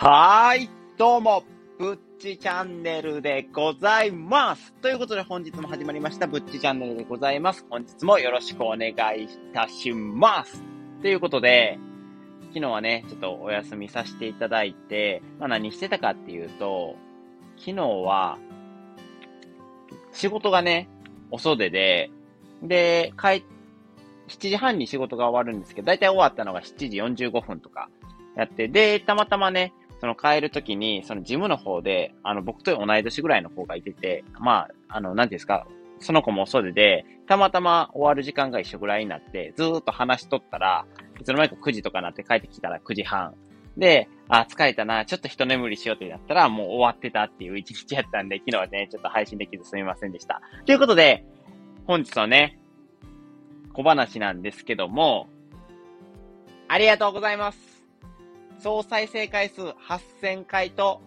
はーい、どうも、ぶっちチャンネルでございます。ということで本日も始まりました、ぶっちチャンネルでございます。本日もよろしくお願いいたします。ということで、昨日はね、ちょっとお休みさせていただいて、まあ何してたかっていうと、昨日は、仕事がね、お袖で、で、帰、7時半に仕事が終わるんですけど、だいたい終わったのが7時45分とかやって、で、たまたまね、その帰るときに、そのジムの方で、あの、僕と同い年ぐらいの子がいてて、まあ、あの、なんですか、その子も袖で、たまたま終わる時間が一緒ぐらいになって、ずーっと話しとったら、いつの間にか9時とかなって帰ってきたら9時半。で、あ、疲れたな、ちょっと一眠りしようってなったら、もう終わってたっていう一日やったんで、昨日はね、ちょっと配信できずすみませんでした。ということで、本日はね、小話なんですけども、ありがとうございます。総再生回数8000回と、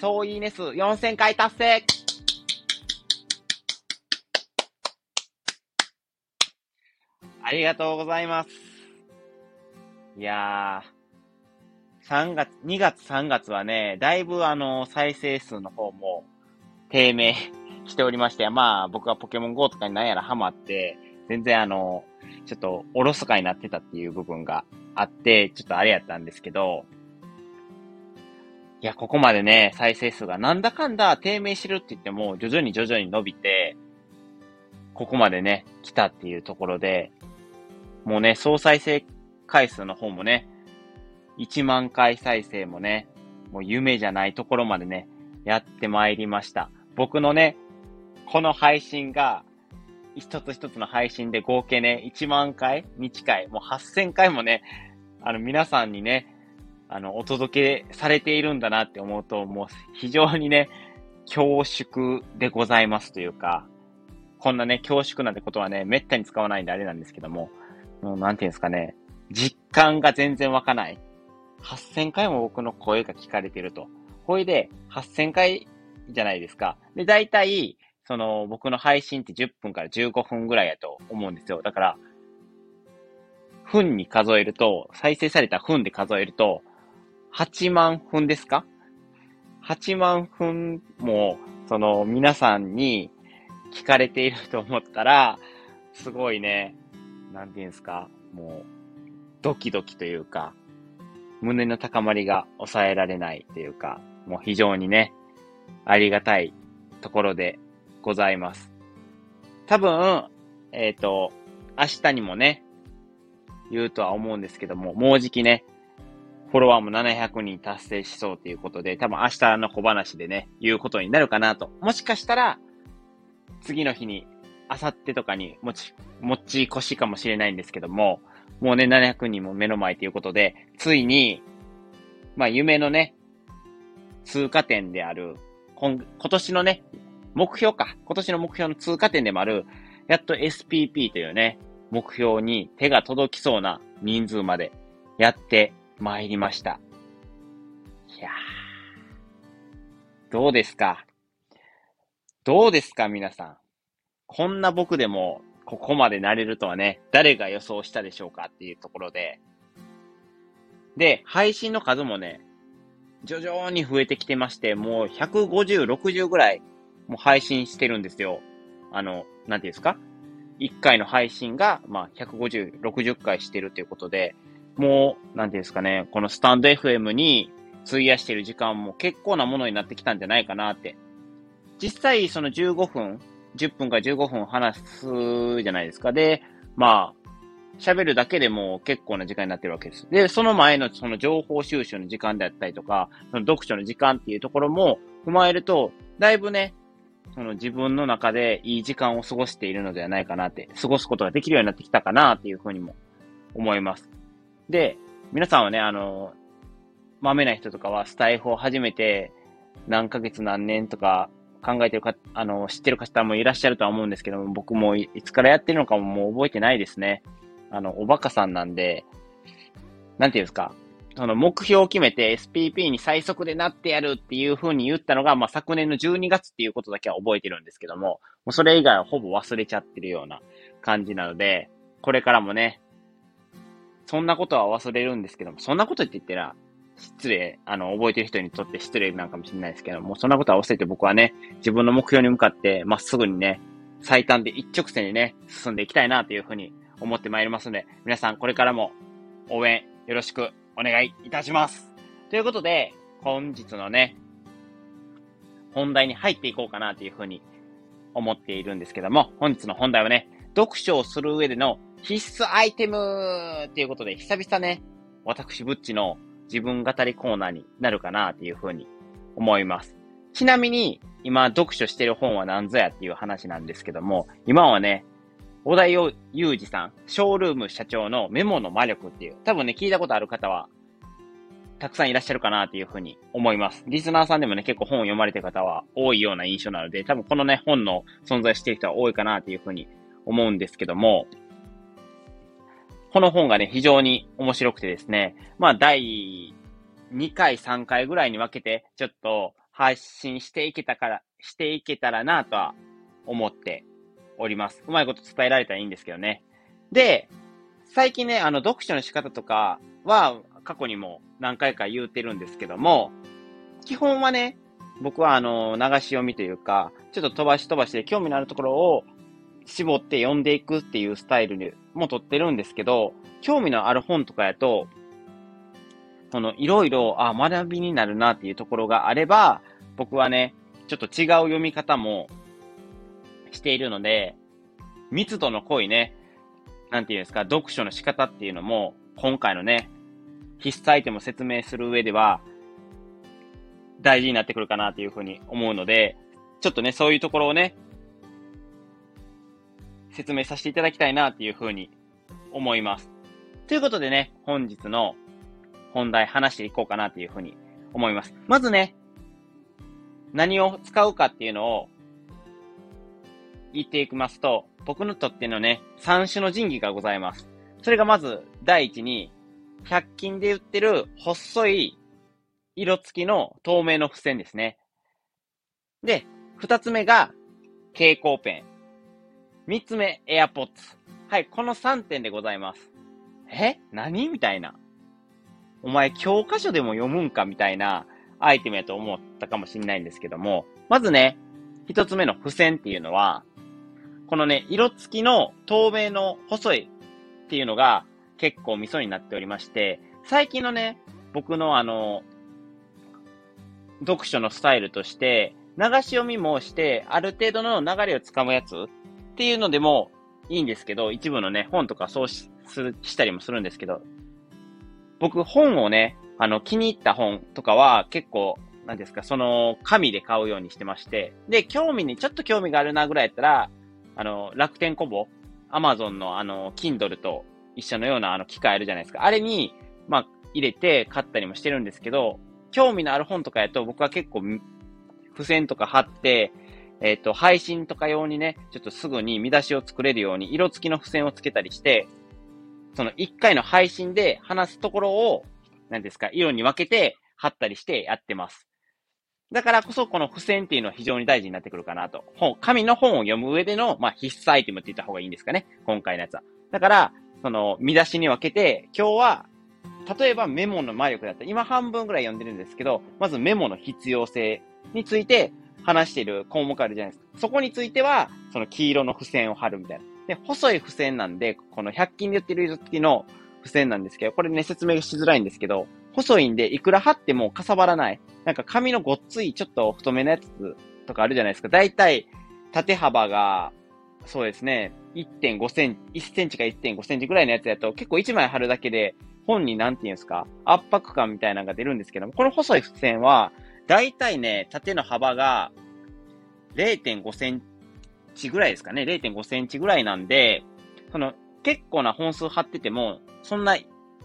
総いいね数4000回達成ありがとうございます。いやー、3月、2月3月はね、だいぶあの、再生数の方も低迷しておりまして、まあ僕はポケモン GO とかに何やらハマって、全然あの、ちょっとおろそかになってたっていう部分があって、ちょっとあれやったんですけど、いや、ここまでね、再生数がなんだかんだ低迷してるって言っても、徐々に徐々に伸びて、ここまでね、来たっていうところで、もうね、総再生回数の方もね、1万回再生もね、もう夢じゃないところまでね、やってまいりました。僕のね、この配信が一つ一つの配信で合計ね、1万回に近い、もう8000回もね、あの、皆さんにね、あの、お届けされているんだなって思うと、もう非常にね、恐縮でございますというか、こんなね、恐縮なんてことはね、めったに使わないんであれなんですけども、もうなんていうんですかね、実感が全然湧かない。8000回も僕の声が聞かれてると。これで8000回じゃないですか。で、大体、その、僕の配信って10分から15分ぐらいやと思うんですよ。だから、分に数えると、再生された分で数えると、8万分ですか ?8 万分も、その、皆さんに聞かれていると思ったら、すごいね、なんていうんですか、もう、ドキドキというか、胸の高まりが抑えられないというか、もう非常にね、ありがたいところでございます。多分、えっ、ー、と、明日にもね、言うとは思うんですけども、もうじきね、フォロワーも700人達成しそうということで、多分明日の小話でね、言うことになるかなと。もしかしたら、次の日に、明後日とかに持ち、持ち越しかもしれないんですけども、もうね、700人も目の前ということで、ついに、まあ夢のね、通過点である、今、今年のね、目標か。今年の目標の通過点でもある、やっと SPP というね、目標に手が届きそうな人数までやってまいりました。いやー。どうですか？どうですか皆さん？こんな僕でもここまでなれるとはね、誰が予想したでしょうかっていうところで。で、配信の数もね、徐々に増えてきてまして、もう150、60ぐらいもう配信してるんですよ。あの、なんていうんですか ?1 回の配信が、まあ、150、60回してるということで、もう、なんていうんですかね、このスタンド FM に費やしてる時間も結構なものになってきたんじゃないかなって。実際、その15分、10分から15分話すじゃないですか。で、まあ、喋るだけでも結構な時間になってるわけです。で、その前のその情報収集の時間であったりとか、その読書の時間っていうところも踏まえると、だいぶね、その自分の中でいい時間を過ごしているのではないかなって、過ごすことができるようになってきたかなっていうふうにも思います。で、皆さんはね、あの、豆な人とかはスタイフを始めて何ヶ月何年とか考えてるか、あの、知ってる方もいらっしゃるとは思うんですけども、僕もいつからやってるのかももう覚えてないですね。あの、おバカさんなんで、なんていうんですか、その目標を決めて SPP に最速でなってやるっていう風に言ったのが、まあ、昨年の12月っていうことだけは覚えてるんですけども、もうそれ以外はほぼ忘れちゃってるような感じなので、これからもね、そんなことは忘れるんですけども、そんなことって言ってら、失礼、あの、覚えてる人にとって失礼なんかもしれないですけども、そんなことは忘れて僕はね、自分の目標に向かってまっすぐにね、最短で一直線にね、進んでいきたいなというふうに思ってまいりますので、皆さんこれからも応援よろしくお願いいたします。ということで、本日のね、本題に入っていこうかなというふうに思っているんですけども、本日の本題はね、読書をする上での必須アイテムっていうことで、久々ね、私、ブッチの自分語りコーナーになるかなっていうふうに思います。ちなみに、今読書してる本は何ぞやっていう話なんですけども、今はね、小田裕二さん、ショールーム社長のメモの魔力っていう、多分ね、聞いたことある方は、たくさんいらっしゃるかなっていうふうに思います。リスナーさんでもね、結構本を読まれてる方は多いような印象なので、多分このね、本の存在している人は多いかなっていうふうに思うんですけども、この本がね、非常に面白くてですね、まあ、第2回、3回ぐらいに分けて、ちょっと配信していけたから、していけたらなとは思っております。うまいこと伝えられたらいいんですけどね。で、最近ね、あの、読書の仕方とかは、過去にも何回か言うてるんですけども、基本はね、僕はあの、流し読みというか、ちょっと飛ばし飛ばしで興味のあるところを絞って読んでいくっていうスタイルにも取ってるんですけど、興味のある本とかやと、その、いろいろ、あ、学びになるなっていうところがあれば、僕はね、ちょっと違う読み方もしているので、密度の濃いね、なんていうんですか、読書の仕方っていうのも、今回のね、必須アイテムを説明する上では、大事になってくるかなというふうに思うので、ちょっとね、そういうところをね、説明させていただきたいなっていうふうに思います。ということでね、本日の本題話していこうかなというふうに思います。まずね、何を使うかっていうのを言っていきますと、僕にとってのね、三種の神器がございます。それがまず、第一に、100均で売ってる細い色付きの透明の付箋ですね。で、二つ目が蛍光ペン。三つ目、エアポッツ。はい、この3点でございます。え？何？みたいな。お前教科書でも読むんか？みたいなアイテムやと思ったかもしれないんですけども、まずね、一つ目の付箋っていうのは、このね、色付きの透明の細いっていうのが結構味噌になっておりまして、最近のね、僕のあの、読書のスタイルとして、流し読みもして、ある程度の流れをつかむやつっていうのでもいいんですけど、一部のね、本とかそうししたりもするんですけど、僕、本をね、あの、気に入った本とかは結構、なんですか、その、紙で買うようにしてまして、で、興味に、ちょっと興味があるなぐらいやったら、あの、楽天コボ、アマゾンのあの、Kindle と一緒のようなあの機械あるじゃないですか。あれに、まあ、入れて買ったりもしてるんですけど、興味のある本とかやと僕は結構、付箋とか貼って、えっ、ー、と、配信とか用にね、ちょっとすぐに見出しを作れるように色付きの付箋をつけたりして、その1回の配信で話すところを、何ですか、色に分けて貼ったりしてやってます。だからこそこの付箋っていうのは非常に大事になってくるかなと。本、紙の本を読む上での、まあ、必須アイテムって言った方がいいんですかね。今回のやつは。だから、その、見出しに分けて、今日は、例えばメモの魔力だったら、今半分ぐらい読んでるんですけど、まずメモの必要性について話している項目あるじゃないですか。そこについては、その黄色の付箋を貼るみたいな。で、細い付箋なんで、この100均で売ってる色付きの付箋なんですけど、これね、説明しづらいんですけど、細いんで、いくら貼ってもかさばらない。なんか紙のごっつい、ちょっと太めのやつとかあるじゃないですか。だいたい、縦幅が、そうですね、1.5センチ、1センチか1.5センチぐらいのやつやと、結構1枚貼るだけで、本になんて言うんですか、圧迫感みたいなのが出るんですけども、この細い付箋は、だいたいね、縦の幅が0.5センチぐらいですかね。0.5センチぐらいなんで、その、結構な本数貼ってても、そんな、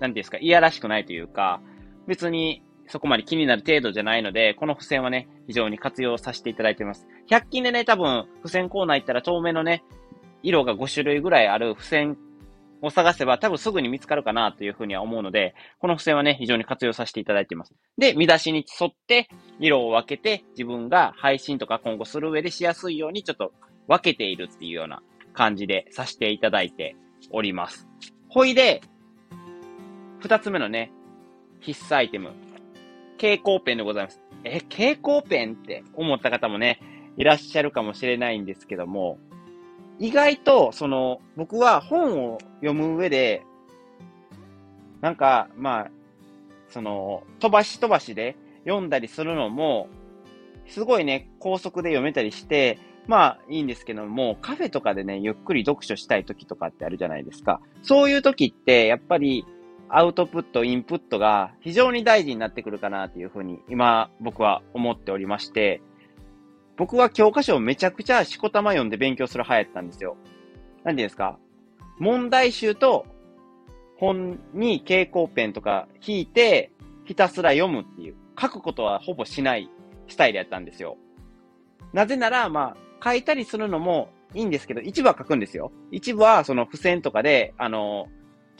なんですか、いやらしくないというか、別にそこまで気になる程度じゃないので、この付箋はね、非常に活用させていただいてます。100均でね、多分、付箋コーナー行ったら透明のね、色が5種類ぐらいある付箋を探せば多分すぐに見つかるかなというふうには思うので、この付箋はね、非常に活用させていただいています。で、見出しに沿って色を分けて自分が配信とか今後する上でしやすいようにちょっと分けているっていうような感じでさせていただいております。ほいで、二つ目のね、必須アイテム。蛍光ペンでございます。え、蛍光ペンって思った方もね、いらっしゃるかもしれないんですけども、意外と、その、僕は本を読む上で、なんか、まあ、その、飛ばし飛ばしで読んだりするのも、すごいね、高速で読めたりして、まあいいんですけども、カフェとかでね、ゆっくり読書したい時とかってあるじゃないですか。そういう時って、やっぱり、アウトプット、インプットが非常に大事になってくるかなっていうふうに、今、僕は思っておりまして、僕は教科書をめちゃくちゃしこたま読んで勉強する派やったんですよ。なんていうんですか？問題集と本に蛍光ペンとか引いて、ひたすら読むっていう、書くことはほぼしないスタイルやったんですよ。なぜなら、まあ、書いたりするのもいいんですけど、一部は書くんですよ。一部はその付箋とかで、あの、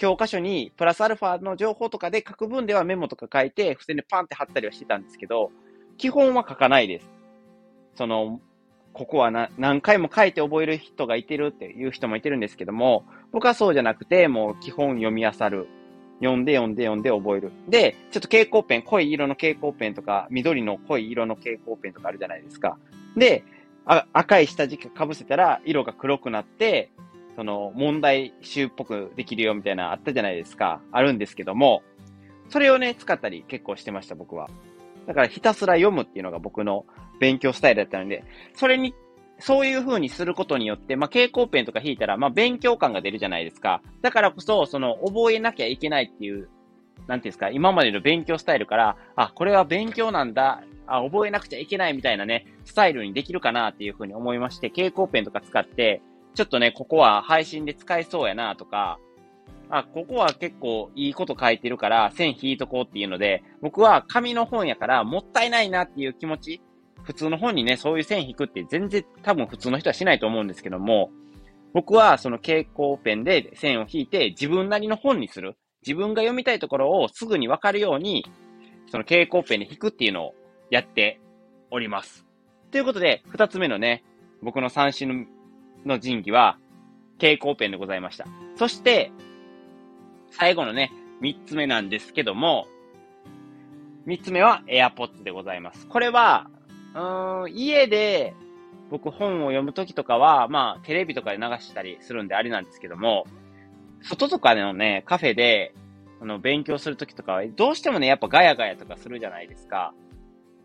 教科書にプラスアルファの情報とかで書く分ではメモとか書いて、付箋でパンって貼ったりはしてたんですけど、基本は書かないです。その、ここは何回も書いて覚える人がいてるっていう人もいてるんですけども、僕はそうじゃなくて、もう基本読み漁る。読んで読んで読んで覚える。で、ちょっと蛍光ペン、濃い色の蛍光ペンとか、緑の濃い色の蛍光ペンとかあるじゃないですか。で、あ赤い下地かぶせたら色が黒くなって、その問題集っぽくできるよみたいなあったじゃないですか。あるんですけども、それをね、使ったり結構してました、僕は。だからひたすら読むっていうのが僕の勉強スタイルだったので、それに、そういう風にすることによって、まあ、蛍光ペンとか引いたら、まあ、勉強感が出るじゃないですか。だからこそ、その、覚えなきゃいけないっていう、なんていうんですか、今までの勉強スタイルから、あ、これは勉強なんだ、あ、覚えなくちゃいけないみたいなね、スタイルにできるかなっていう風に思いまして、蛍光ペンとか使って、ちょっとね、ここは配信で使えそうやなとか、あ、ここは結構いいこと書いてるから線引いとこうっていうので、僕は紙の本やからもったいないなっていう気持ち、普通の本にね、そういう線引くって全然多分普通の人はしないと思うんですけども、僕はその蛍光ペンで線を引いて自分なりの本にする。自分が読みたいところをすぐにわかるように、その蛍光ペンで引くっていうのをやっております。ということで、二つ目のね、僕の三種のの神器は、蛍光ペンでございました。そして、最後のね、三つ目なんですけども、三つ目は AirPods でございます。これは、うん、家で僕本を読むときとかは、まあ、テレビとかで流したりするんであれなんですけども、外とかのね、カフェで、あの、勉強するときとかは、どうしてもね、やっぱガヤガヤとかするじゃないですか。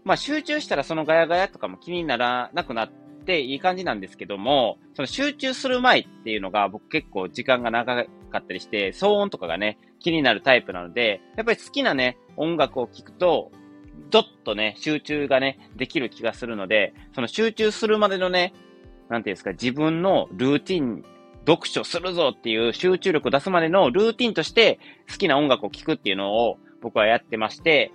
まあ、集中したらそのガヤガヤとかも気にならなくなっていい感じなんですけども、その集中する前っていうのが僕結構時間が長かったりして、騒音とかがね、気になるタイプなので、やっぱり好きなね、音楽を聴くと、どっとね、集中がね、できる気がするので、その集中するまでのね、なんていうんですか、自分のルーティン、読書するぞっていう集中力を出すまでのルーティンとして好きな音楽を聴くっていうのを僕はやってまして、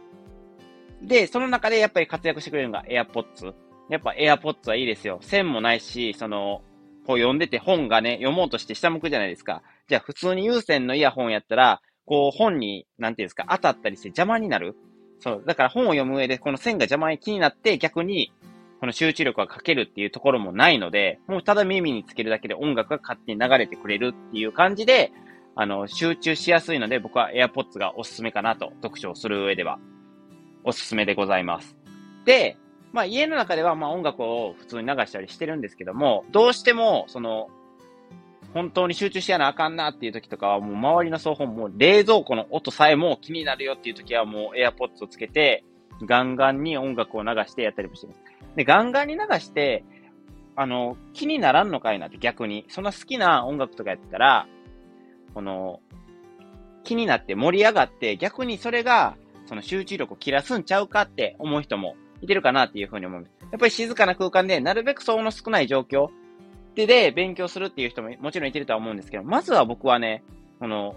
で、その中でやっぱり活躍してくれるのが AirPods。やっぱ AirPods はいいですよ。線もないし、その、こう読んでて本がね、読もうとして下向くじゃないですか。じゃあ普通に有線のイヤホンやったら、こう本に、なんていうんですか、当たったりして邪魔になる。そう。だから本を読む上で、この線が邪魔に気になって、逆に、この集中力がかけるっていうところもないので、もうただ耳につけるだけで音楽が勝手に流れてくれるっていう感じで、あの、集中しやすいので、僕は AirPods がおすすめかなと、読書をする上では、おすすめでございます。で、まあ家の中ではまあ音楽を普通に流したりしてるんですけども、どうしても、その、本当に集中しやなあかんなっていう時とかは、もう周りの双方も冷蔵庫の音さえも気になるよっていう時はもう AirPods をつけて、ガンガンに音楽を流してやったりもしてます。で、ガンガンに流して、あの、気にならんのかいなって逆に。そんな好きな音楽とかやってたら、この、気になって盛り上がって、逆にそれが、その集中力を切らすんちゃうかって思う人もいてるかなっていうふうに思う。やっぱり静かな空間で、なるべく騒音の少ない状況、で、で、勉強するっていう人ももちろんいてるとは思うんですけど、まずは僕はね、この、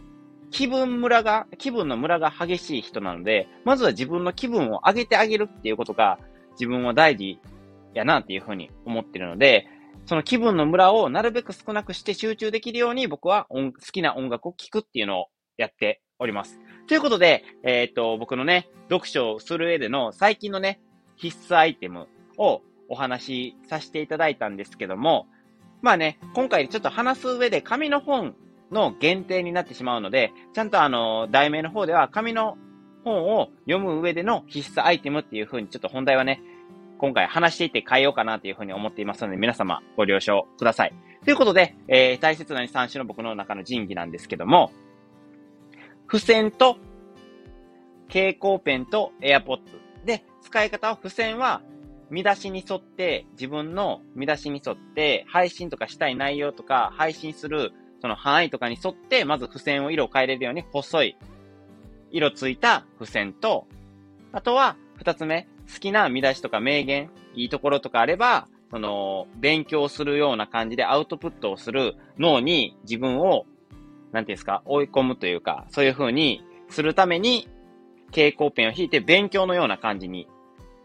気分ムラが、気分のムラが激しい人なので、まずは自分の気分を上げてあげるっていうことが、自分は大事やなっていうふうに思ってるので、その気分のムラをなるべく少なくして集中できるように僕は好きな音楽を聴くっていうのをやっております。ということで、えー、っと、僕のね、読書をする上での最近のね、必須アイテムをお話しさせていただいたんですけども、まあね、今回ちょっと話す上で紙の本の限定になってしまうので、ちゃんとあの、題名の方では紙の本を読む上での必須アイテムっていう風にちょっと本題はね、今回話していって変えようかなという風に思っていますので、皆様ご了承ください。ということで、えー、大切な3種の僕の中の人義なんですけども、付箋と蛍光ペンと AirPods。で、使い方は付箋は見出しに沿って、自分の見出しに沿って、配信とかしたい内容とか、配信するその範囲とかに沿って、まず付箋を色を変えれるように細い色ついた付箋と、あとは二つ目、好きな見出しとか名言、いいところとかあれば、その、勉強するような感じでアウトプットをする脳に自分を、なんていうんですか、追い込むというか、そういう風にするために、蛍光ペンを引いて勉強のような感じに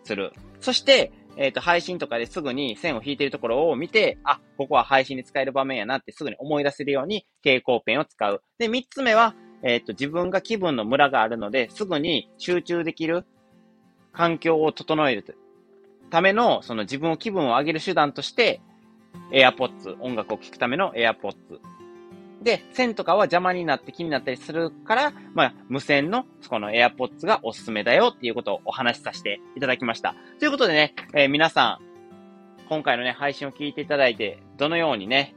する。そして、えっ、ー、と、配信とかですぐに線を引いているところを見て、あ、ここは配信に使える場面やなってすぐに思い出せるように蛍光ペンを使う。で、三つ目は、えっ、ー、と、自分が気分のムラがあるので、すぐに集中できる環境を整えるための、その自分を気分を上げる手段として、AirPods、音楽を聴くための AirPods。で、線とかは邪魔になって気になったりするから、まあ、無線の、この AirPods がおすすめだよっていうことをお話しさせていただきました。ということでね、えー、皆さん、今回のね、配信を聞いていただいて、どのようにね、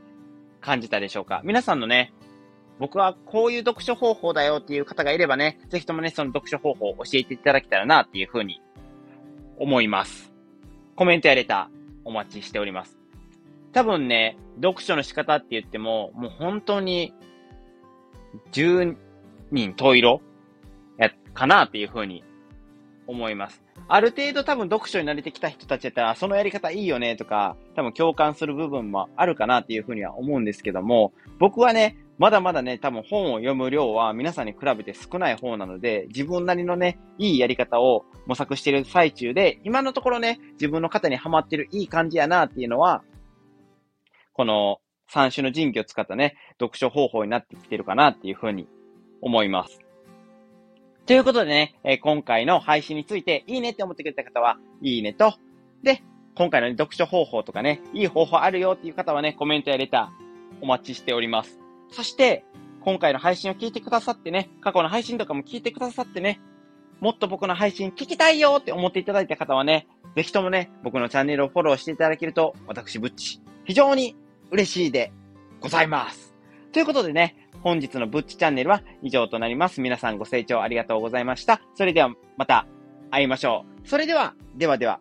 感じたでしょうか皆さんのね、僕はこういう読書方法だよっていう方がいればね、ぜひともね、その読書方法を教えていただけたらなっていうふうに思います。コメントやレターお待ちしております。多分ね、読書の仕方って言っても、もう本当に、十人十色や、かなっていうふうに思います。ある程度多分読書に慣れてきた人たちやったら、そのやり方いいよねとか、多分共感する部分もあるかなっていうふうには思うんですけども、僕はね、まだまだね、多分本を読む量は皆さんに比べて少ない方なので、自分なりのね、いいやり方を模索している最中で、今のところね、自分の肩にはまってるいい感じやなっていうのは、この3種の人気を使ったね、読書方法になってきてるかなっていうふうに思います。ということでね、えー、今回の配信についていいねって思ってくれた方は、いいねと、で、今回の、ね、読書方法とかね、いい方法あるよっていう方はね、コメントやレターお待ちしております。そして、今回の配信を聞いてくださってね、過去の配信とかも聞いてくださってね、もっと僕の配信聞きたいよって思っていただいた方はね、ぜひともね、僕のチャンネルをフォローしていただけると、私、ぶっち、非常に嬉しいでございます。ということでね、本日のぶっちチャンネルは以上となります。皆さんご清聴ありがとうございました。それではまた会いましょう。それでは、ではでは。